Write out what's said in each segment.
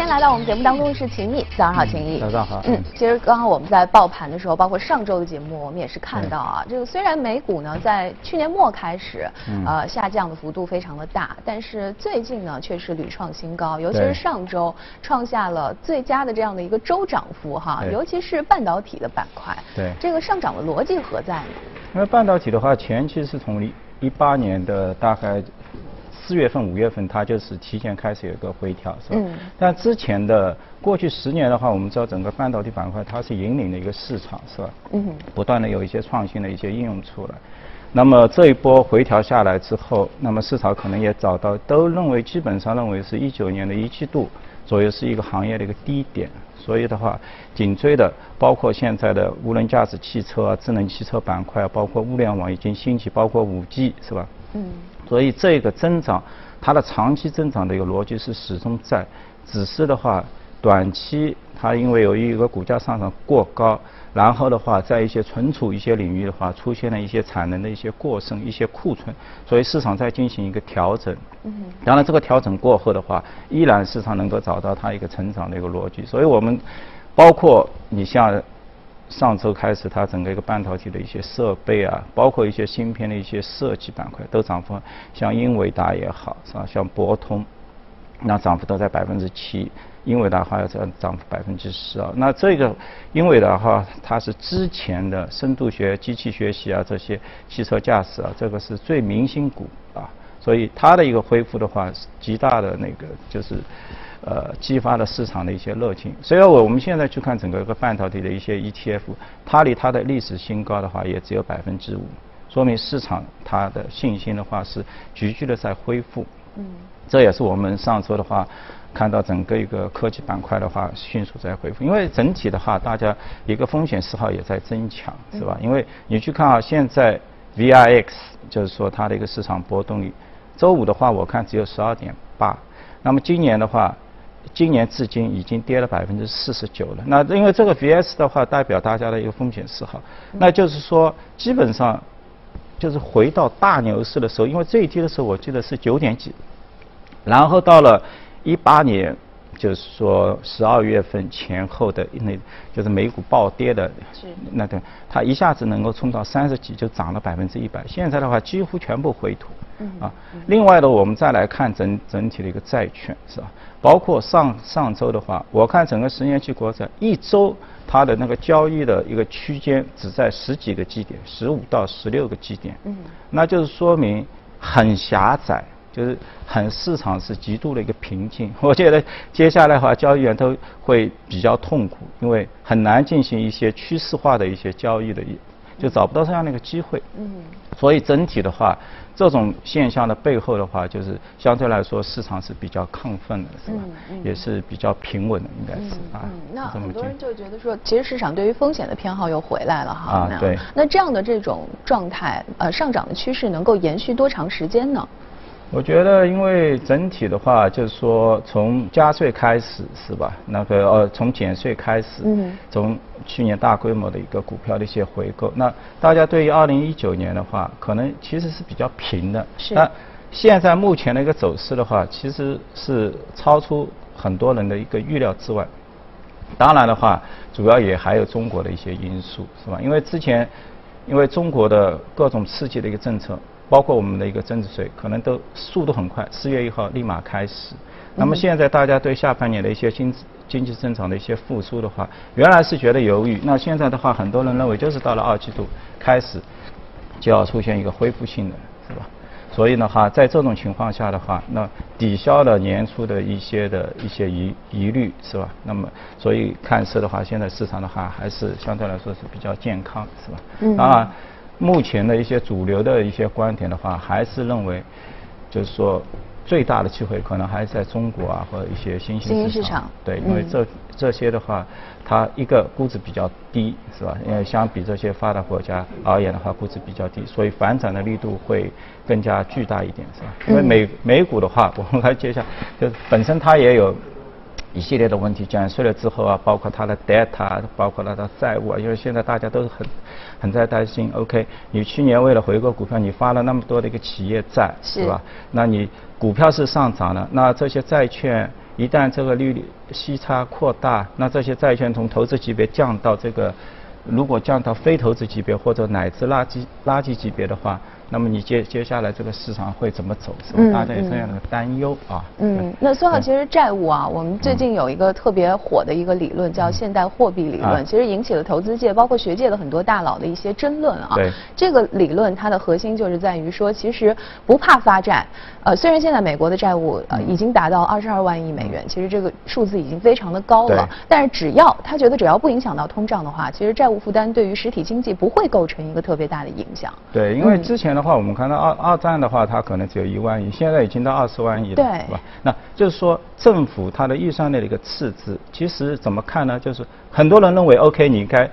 天来到我们节目当中的是秦毅，早上好，秦毅。早上好。嗯，其实刚刚我们在报盘的时候，包括上周的节目，我们也是看到啊，这个虽然美股呢在去年末开始，呃下降的幅度非常的大，但是最近呢却是屡创新高，尤其是上周创下了最佳的这样的一个周涨幅哈，尤其是半导体的板块。对。这个上涨的逻辑何在呢？因为半导体的话，前期是从一八年的大概。四月份、五月份，它就是提前开始有一个回调，是吧？嗯。但之前的过去十年的话，我们知道整个半导体板块它是引领的一个市场，是吧？嗯。不断的有一些创新的一些应用出来，那么这一波回调下来之后，那么市场可能也找到，都认为基本上认为是一九年的一季度左右是一个行业的一个低点，所以的话，紧追的包括现在的无人驾驶汽车、智能汽车板块，包括物联网已经兴起，包括五 G，是吧？嗯。所以这个增长，它的长期增长的一个逻辑是始终在，只是的话，短期它因为由于一个股价上涨过高，然后的话，在一些存储一些领域的话，出现了一些产能的一些过剩、一些库存，所以市场在进行一个调整。嗯。当然，这个调整过后的话，依然市场能够找到它一个成长的一个逻辑。所以我们包括你像。上周开始，它整个一个半导体的一些设备啊，包括一些芯片的一些设计板块都涨幅，像英伟达也好，是吧？像博通，那涨幅都在百分之七，英伟达话要涨涨幅百分之十啊。那这个英伟达话，它是之前的深度学、机器学习啊，这些汽车驾驶啊，这个是最明星股啊，所以它的一个恢复的话，极大的那个就是。呃，激发了市场的一些热情。所以我我们现在去看整个一个半导体的一些 ETF，它离它的历史新高的话，也只有百分之五，说明市场它的信心的话是急剧的在恢复。嗯。这也是我们上周的话看到整个一个科技板块的话迅速在恢复，因为整体的话大家一个风险嗜好也在增强，是吧？因为你去看啊，现在 VIX 就是说它的一个市场波动率，周五的话我看只有十二点八，那么今年的话。今年至今已经跌了百分之四十九了。那因为这个 VS 的话，代表大家的一个风险嗜好。那就是说，基本上就是回到大牛市的时候，因为最低的时候我记得是九点几，然后到了一八年，就是说十二月份前后的那，就是美股暴跌的那段，它一下子能够冲到三十几，就涨了百分之一百。现在的话，几乎全部回吐。啊，另外的我们再来看整整体的一个债券，是吧？包括上上周的话，我看整个十年期国债一周它的那个交易的一个区间只在十几个基点，十五到十六个基点。嗯。那就是说明很狭窄，就是很市场是极度的一个平静。我觉得接下来的话，交易员都会比较痛苦，因为很难进行一些趋势化的一些交易的，就找不到这样的一个机会。嗯。所以整体的话。这种现象的背后的话，就是相对来说市场是比较亢奋的，是吧？也是比较平稳的，应该是啊。那很多人就觉得说，其实市场对于风险的偏好又回来了哈。啊，对。那这样的这种状态，呃，上涨的趋势能够延续多长时间呢？我觉得，因为整体的话，就是说从加税开始是吧？那个呃，从减税开始，从去年大规模的一个股票的一些回购，那大家对于二零一九年的话，可能其实是比较平的。是。那现在目前的一个走势的话，其实是超出很多人的一个预料之外。当然的话，主要也还有中国的一些因素，是吧？因为之前，因为中国的各种刺激的一个政策。包括我们的一个增值税，可能都速度很快，四月一号立马开始。那么现在大家对下半年的一些经经济增长的一些复苏的话，原来是觉得犹豫，那现在的话，很多人认为就是到了二季度开始就要出现一个恢复性的，是吧？所以的话，在这种情况下的话，那抵消了年初的一些的一些疑疑虑，是吧？那么所以看似的话，现在市场的话还是相对来说是比较健康，是吧？嗯。当然。目前的一些主流的一些观点的话，还是认为，就是说最大的机会可能还是在中国啊，或者一些新兴市场。对，因为这这些的话，它一个估值比较低，是吧？因为相比这些发达国家而言的话，估值比较低，所以反转的力度会更加巨大一点，是吧？因为美美股的话，我们来接下，就是本身它也有。一系列的问题，减税了之后啊，包括它的 debt 啊，包括它的债务啊，因为现在大家都是很很在担心。OK，你去年为了回购股票，你发了那么多的一个企业债，是吧？那你股票是上涨了，那这些债券一旦这个利率息差扩大，那这些债券从投资级别降到这个，如果降到非投资级别或者乃至垃圾垃圾级别的话。那么你接接下来这个市场会怎么走？是吧？大家有这样的担忧啊。嗯，那孙浩，其实债务啊，我们最近有一个特别火的一个理论，叫现代货币理论，其实引起了投资界包括学界的很多大佬的一些争论啊。对。这个理论它的核心就是在于说，其实不怕发债。呃，虽然现在美国的债务呃已经达到二十二万亿美元，其实这个数字已经非常的高了。但是只要他觉得只要不影响到通胀的话，其实债务负担对于实体经济不会构成一个特别大的影响。对，因为之前的话，我们看到二二战的话，它可能只有一万亿，现在已经到二十万亿了，对吧？那就是说，政府它的预算内的一个赤字，其实怎么看呢？就是很多人认为，OK，你应该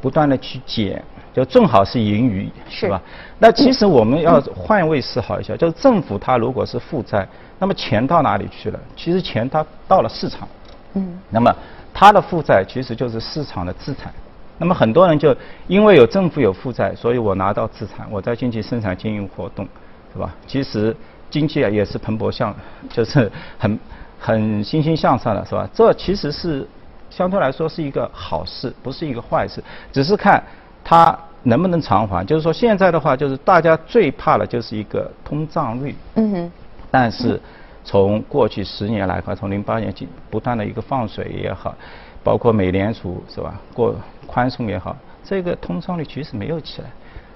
不断的去减。就正好是盈余，是吧？那其实我们要换位思考一下，就是政府它如果是负债，那么钱到哪里去了？其实钱它到了市场，嗯，那么它的负债其实就是市场的资产。那么很多人就因为有政府有负债，所以我拿到资产，我在经济生产经营活动，是吧？其实经济啊也是蓬勃向，就是很 很欣欣向上的，是吧？这其实是相对来说是一个好事，不是一个坏事，只是看。它能不能偿还？就是说，现在的话，就是大家最怕的就是一个通胀率。嗯哼。但是，从过去十年来看，从零八年起不断的一个放水也好，包括美联储是吧，过宽松也好，这个通胀率其实没有起来，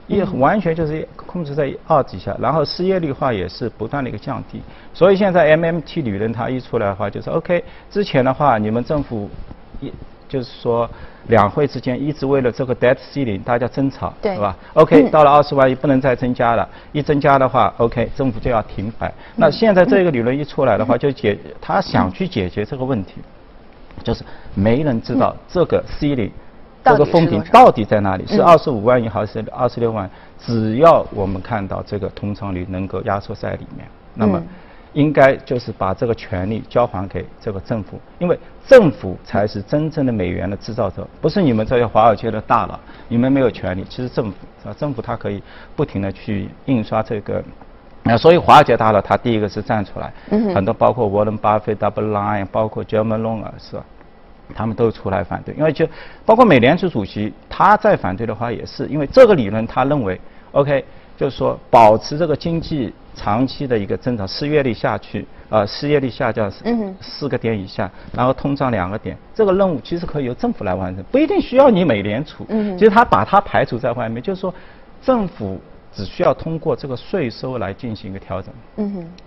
也完全就是控制在二底下。然后失业率化也是不断的一个降低。所以现在 MMT 理论它一出来的话，就是 OK。之前的话，你们政府一就是说。两会之间一直为了这个 debt ceiling 大家争吵，对吧？OK，到了二十万亿不能再增加了，一增加的话，OK，政府就要停摆。那现在这个理论一出来的话，就解他想去解决这个问题，就是没人知道这个 ceiling 这个封顶到底在哪里，是二十五万亿还是二十六万？只要我们看到这个通胀率能够压缩在里面，那么。应该就是把这个权利交还给这个政府，因为政府才是真正的美元的制造者，不是你们这些华尔街的大佬，你们没有权利。其实政府啊，政府它可以不停的去印刷这个，那，所以华尔街大佬他第一个是站出来，很多包括沃伦巴菲特、Double Line，包括 German Long 是吧？他们都出来反对，因为就包括美联储主席他在反对的话，也是因为这个理论他认为，OK，就是说保持这个经济。长期的一个增长，失业率下去，呃，失业率下降四个点以下，然后通胀两个点，这个任务其实可以由政府来完成，不一定需要你美联储。其实他把它排除在外面，就是说，政府只需要通过这个税收来进行一个调整。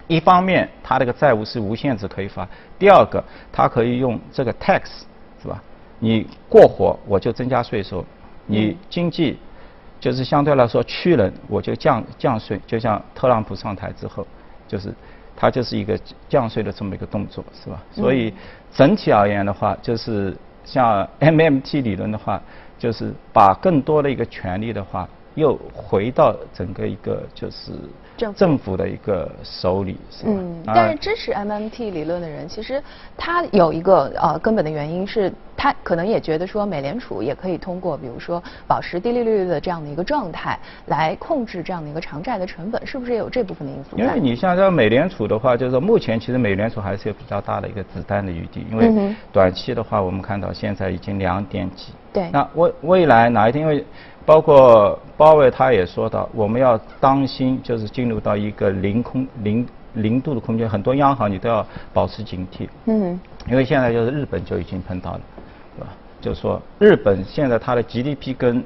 一方面，它这个债务是无限制可以发；第二个，它可以用这个 tax，是吧？你过火，我就增加税收；你经济。就是相对来说屈人，我就降降税，就像特朗普上台之后，就是他就是一个降税的这么一个动作，是吧？所以整体而言的话，就是像 MMT 理论的话，就是把更多的一个权利的话，又回到整个一个就是。政府的一个手里，是嗯，但是支持 MMT 理论的人，其实他有一个呃根本的原因是，他可能也觉得说，美联储也可以通过，比如说保持低利率的这样的一个状态，来控制这样的一个长债的成本，是不是也有这部分的因素？因为你像这个美联储的话，就是说目前其实美联储还是有比较大的一个子弹的余地，因为短期的话，我们看到现在已经两点几，对，那未未来哪一天因为。包括鲍威他也说到，我们要当心，就是进入到一个零空零零度的空间，很多央行你都要保持警惕。嗯。因为现在就是日本就已经碰到了，对吧？就是说日本现在它的 GDP 跟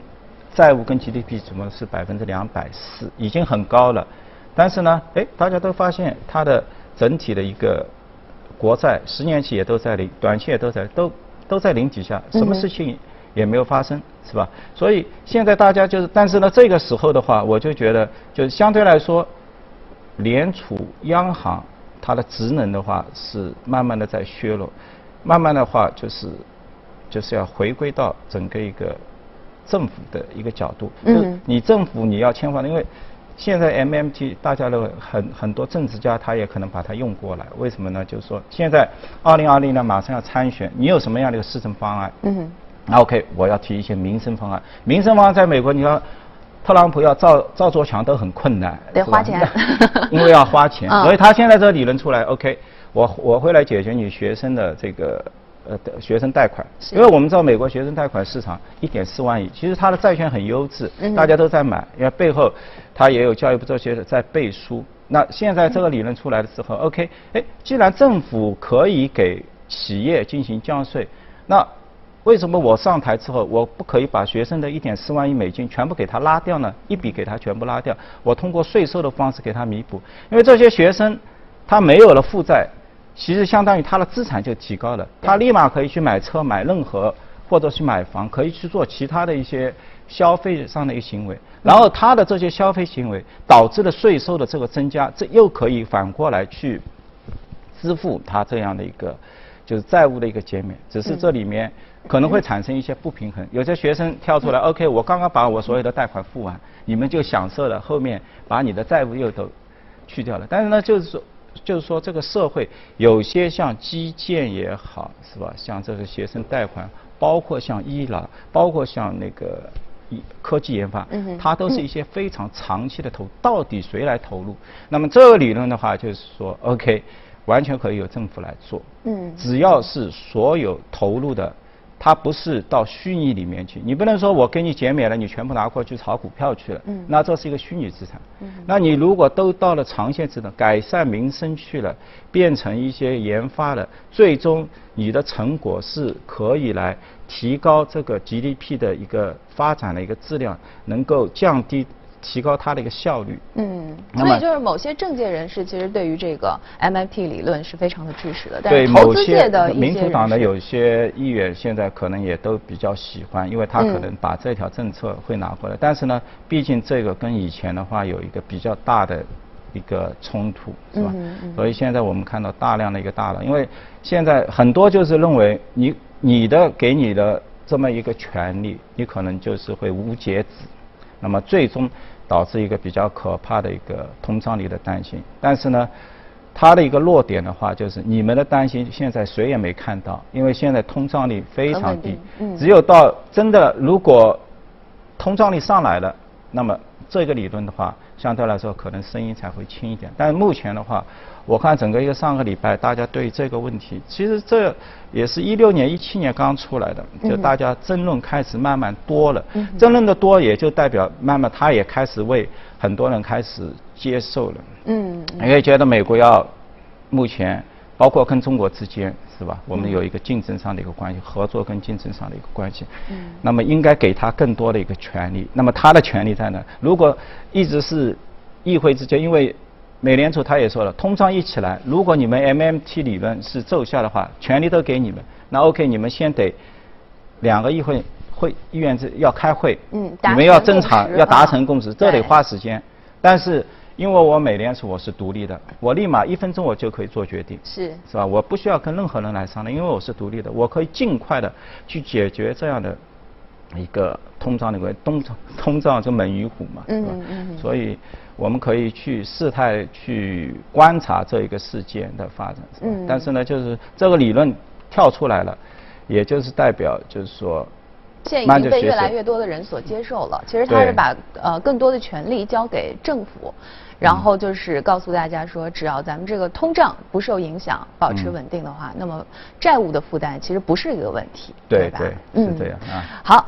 债务跟 GDP 怎么是百分之两百四，已经很高了。但是呢，哎，大家都发现它的整体的一个国债十年期也都在零，短期也都在都都在零底下，什么事情？也没有发生，是吧？所以现在大家就是，但是呢，这个时候的话，我就觉得，就是相对来说，联储央行它的职能的话是慢慢的在削弱，慢慢的话就是就是要回归到整个一个政府的一个角度，就是你政府你要签发，因为现在 MMT 大家都很很多政治家他也可能把它用过来，为什么呢？就是说现在二零二零呢马上要参选，你有什么样的一个施政方案？嗯。OK，我要提一些民生方案。民生方案在美国，你要特朗普要造造座墙都很困难，得花钱，因为要花钱。所以他现在这个理论出来，OK，我我会来解决你学生的这个呃学生贷款，因为我们知道美国学生贷款市场一点四万亿，其实它的债券很优质，大家都在买，因为背后它也有教育部这些在背书。那现在这个理论出来了之后，OK，哎，既然政府可以给企业进行降税，那为什么我上台之后，我不可以把学生的一点四万亿美金全部给他拉掉呢？一笔给他全部拉掉，我通过税收的方式给他弥补。因为这些学生他没有了负债，其实相当于他的资产就提高了，他立马可以去买车、买任何或者去买房，可以去做其他的一些消费上的一个行为。然后他的这些消费行为导致了税收的这个增加，这又可以反过来去支付他这样的一个。就是债务的一个减免，只是这里面可能会产生一些不平衡。有些学生跳出来，OK，我刚刚把我所有的贷款付完，你们就享受了后面把你的债务又都去掉了。但是呢，就是说，就是说这个社会有些像基建也好，是吧？像这个学生贷款，包括像医疗，包括像那个科技研发，它都是一些非常长期的投。到底谁来投入？那么这个理论的话，就是说，OK。完全可以由政府来做，嗯，只要是所有投入的，它不是到虚拟里面去，你不能说我给你减免了，你全部拿过去炒股票去了，嗯，那这是一个虚拟资产，嗯，那你如果都到了长线资产，改善民生去了，变成一些研发了，最终你的成果是可以来提高这个 GDP 的一个发展的一个质量，能够降低。提高它的一个效率。嗯，所以就是某些政界人士其实对于这个 MFT 理论是非常的支持的，但是投资界的民主党的有些议员现在可能也都比较喜欢，因为他可能把这条政策会拿回来。但是呢，毕竟这个跟以前的话有一个比较大的一个冲突，是吧？所以现在我们看到大量的一个大佬，因为现在很多就是认为你你的给你的这么一个权利，你可能就是会无节止，那么最终。导致一个比较可怕的一个通胀率的担心，但是呢，它的一个弱点的话，就是你们的担心现在谁也没看到，因为现在通胀率非常低，只有到真的如果通胀率上来了，那么这个理论的话，相对来说可能声音才会轻一点，但是目前的话。我看整个一个上个礼拜，大家对这个问题，其实这也是一六年、一七年刚出来的，就大家争论开始慢慢多了，争论的多也就代表慢慢他也开始为很多人开始接受了。嗯，因为觉得美国要目前包括跟中国之间是吧，我们有一个竞争上的一个关系，合作跟竞争上的一个关系。嗯，那么应该给他更多的一个权利。那么他的权利在哪？如果一直是议会之间，因为。美联储他也说了，通胀一起来，如果你们 MMT 理论是奏效的话，权利都给你们，那 OK，你们先得两个议会会议员是要开会，嗯，你们要正常要达成共识，这得花时间。但是因为我美联储我是独立的，我立马一分钟我就可以做决定，是是吧？我不需要跟任何人来商量，因为我是独立的，我可以尽快的去解决这样的一个通胀的关通通胀就猛于虎嘛，嗯嗯，所以。我们可以去事态去观察这一个事件的发展，嗯，但是呢，就是这个理论跳出来了，也就是代表就是说，现在已经被越来越多的人所接受了。其实他是把呃更多的权力交给政府。然后就是告诉大家说，只要咱们这个通胀不受影响，保持稳定的话，那么债务的负担其实不是一个问题，对吧？嗯，是这样啊。好。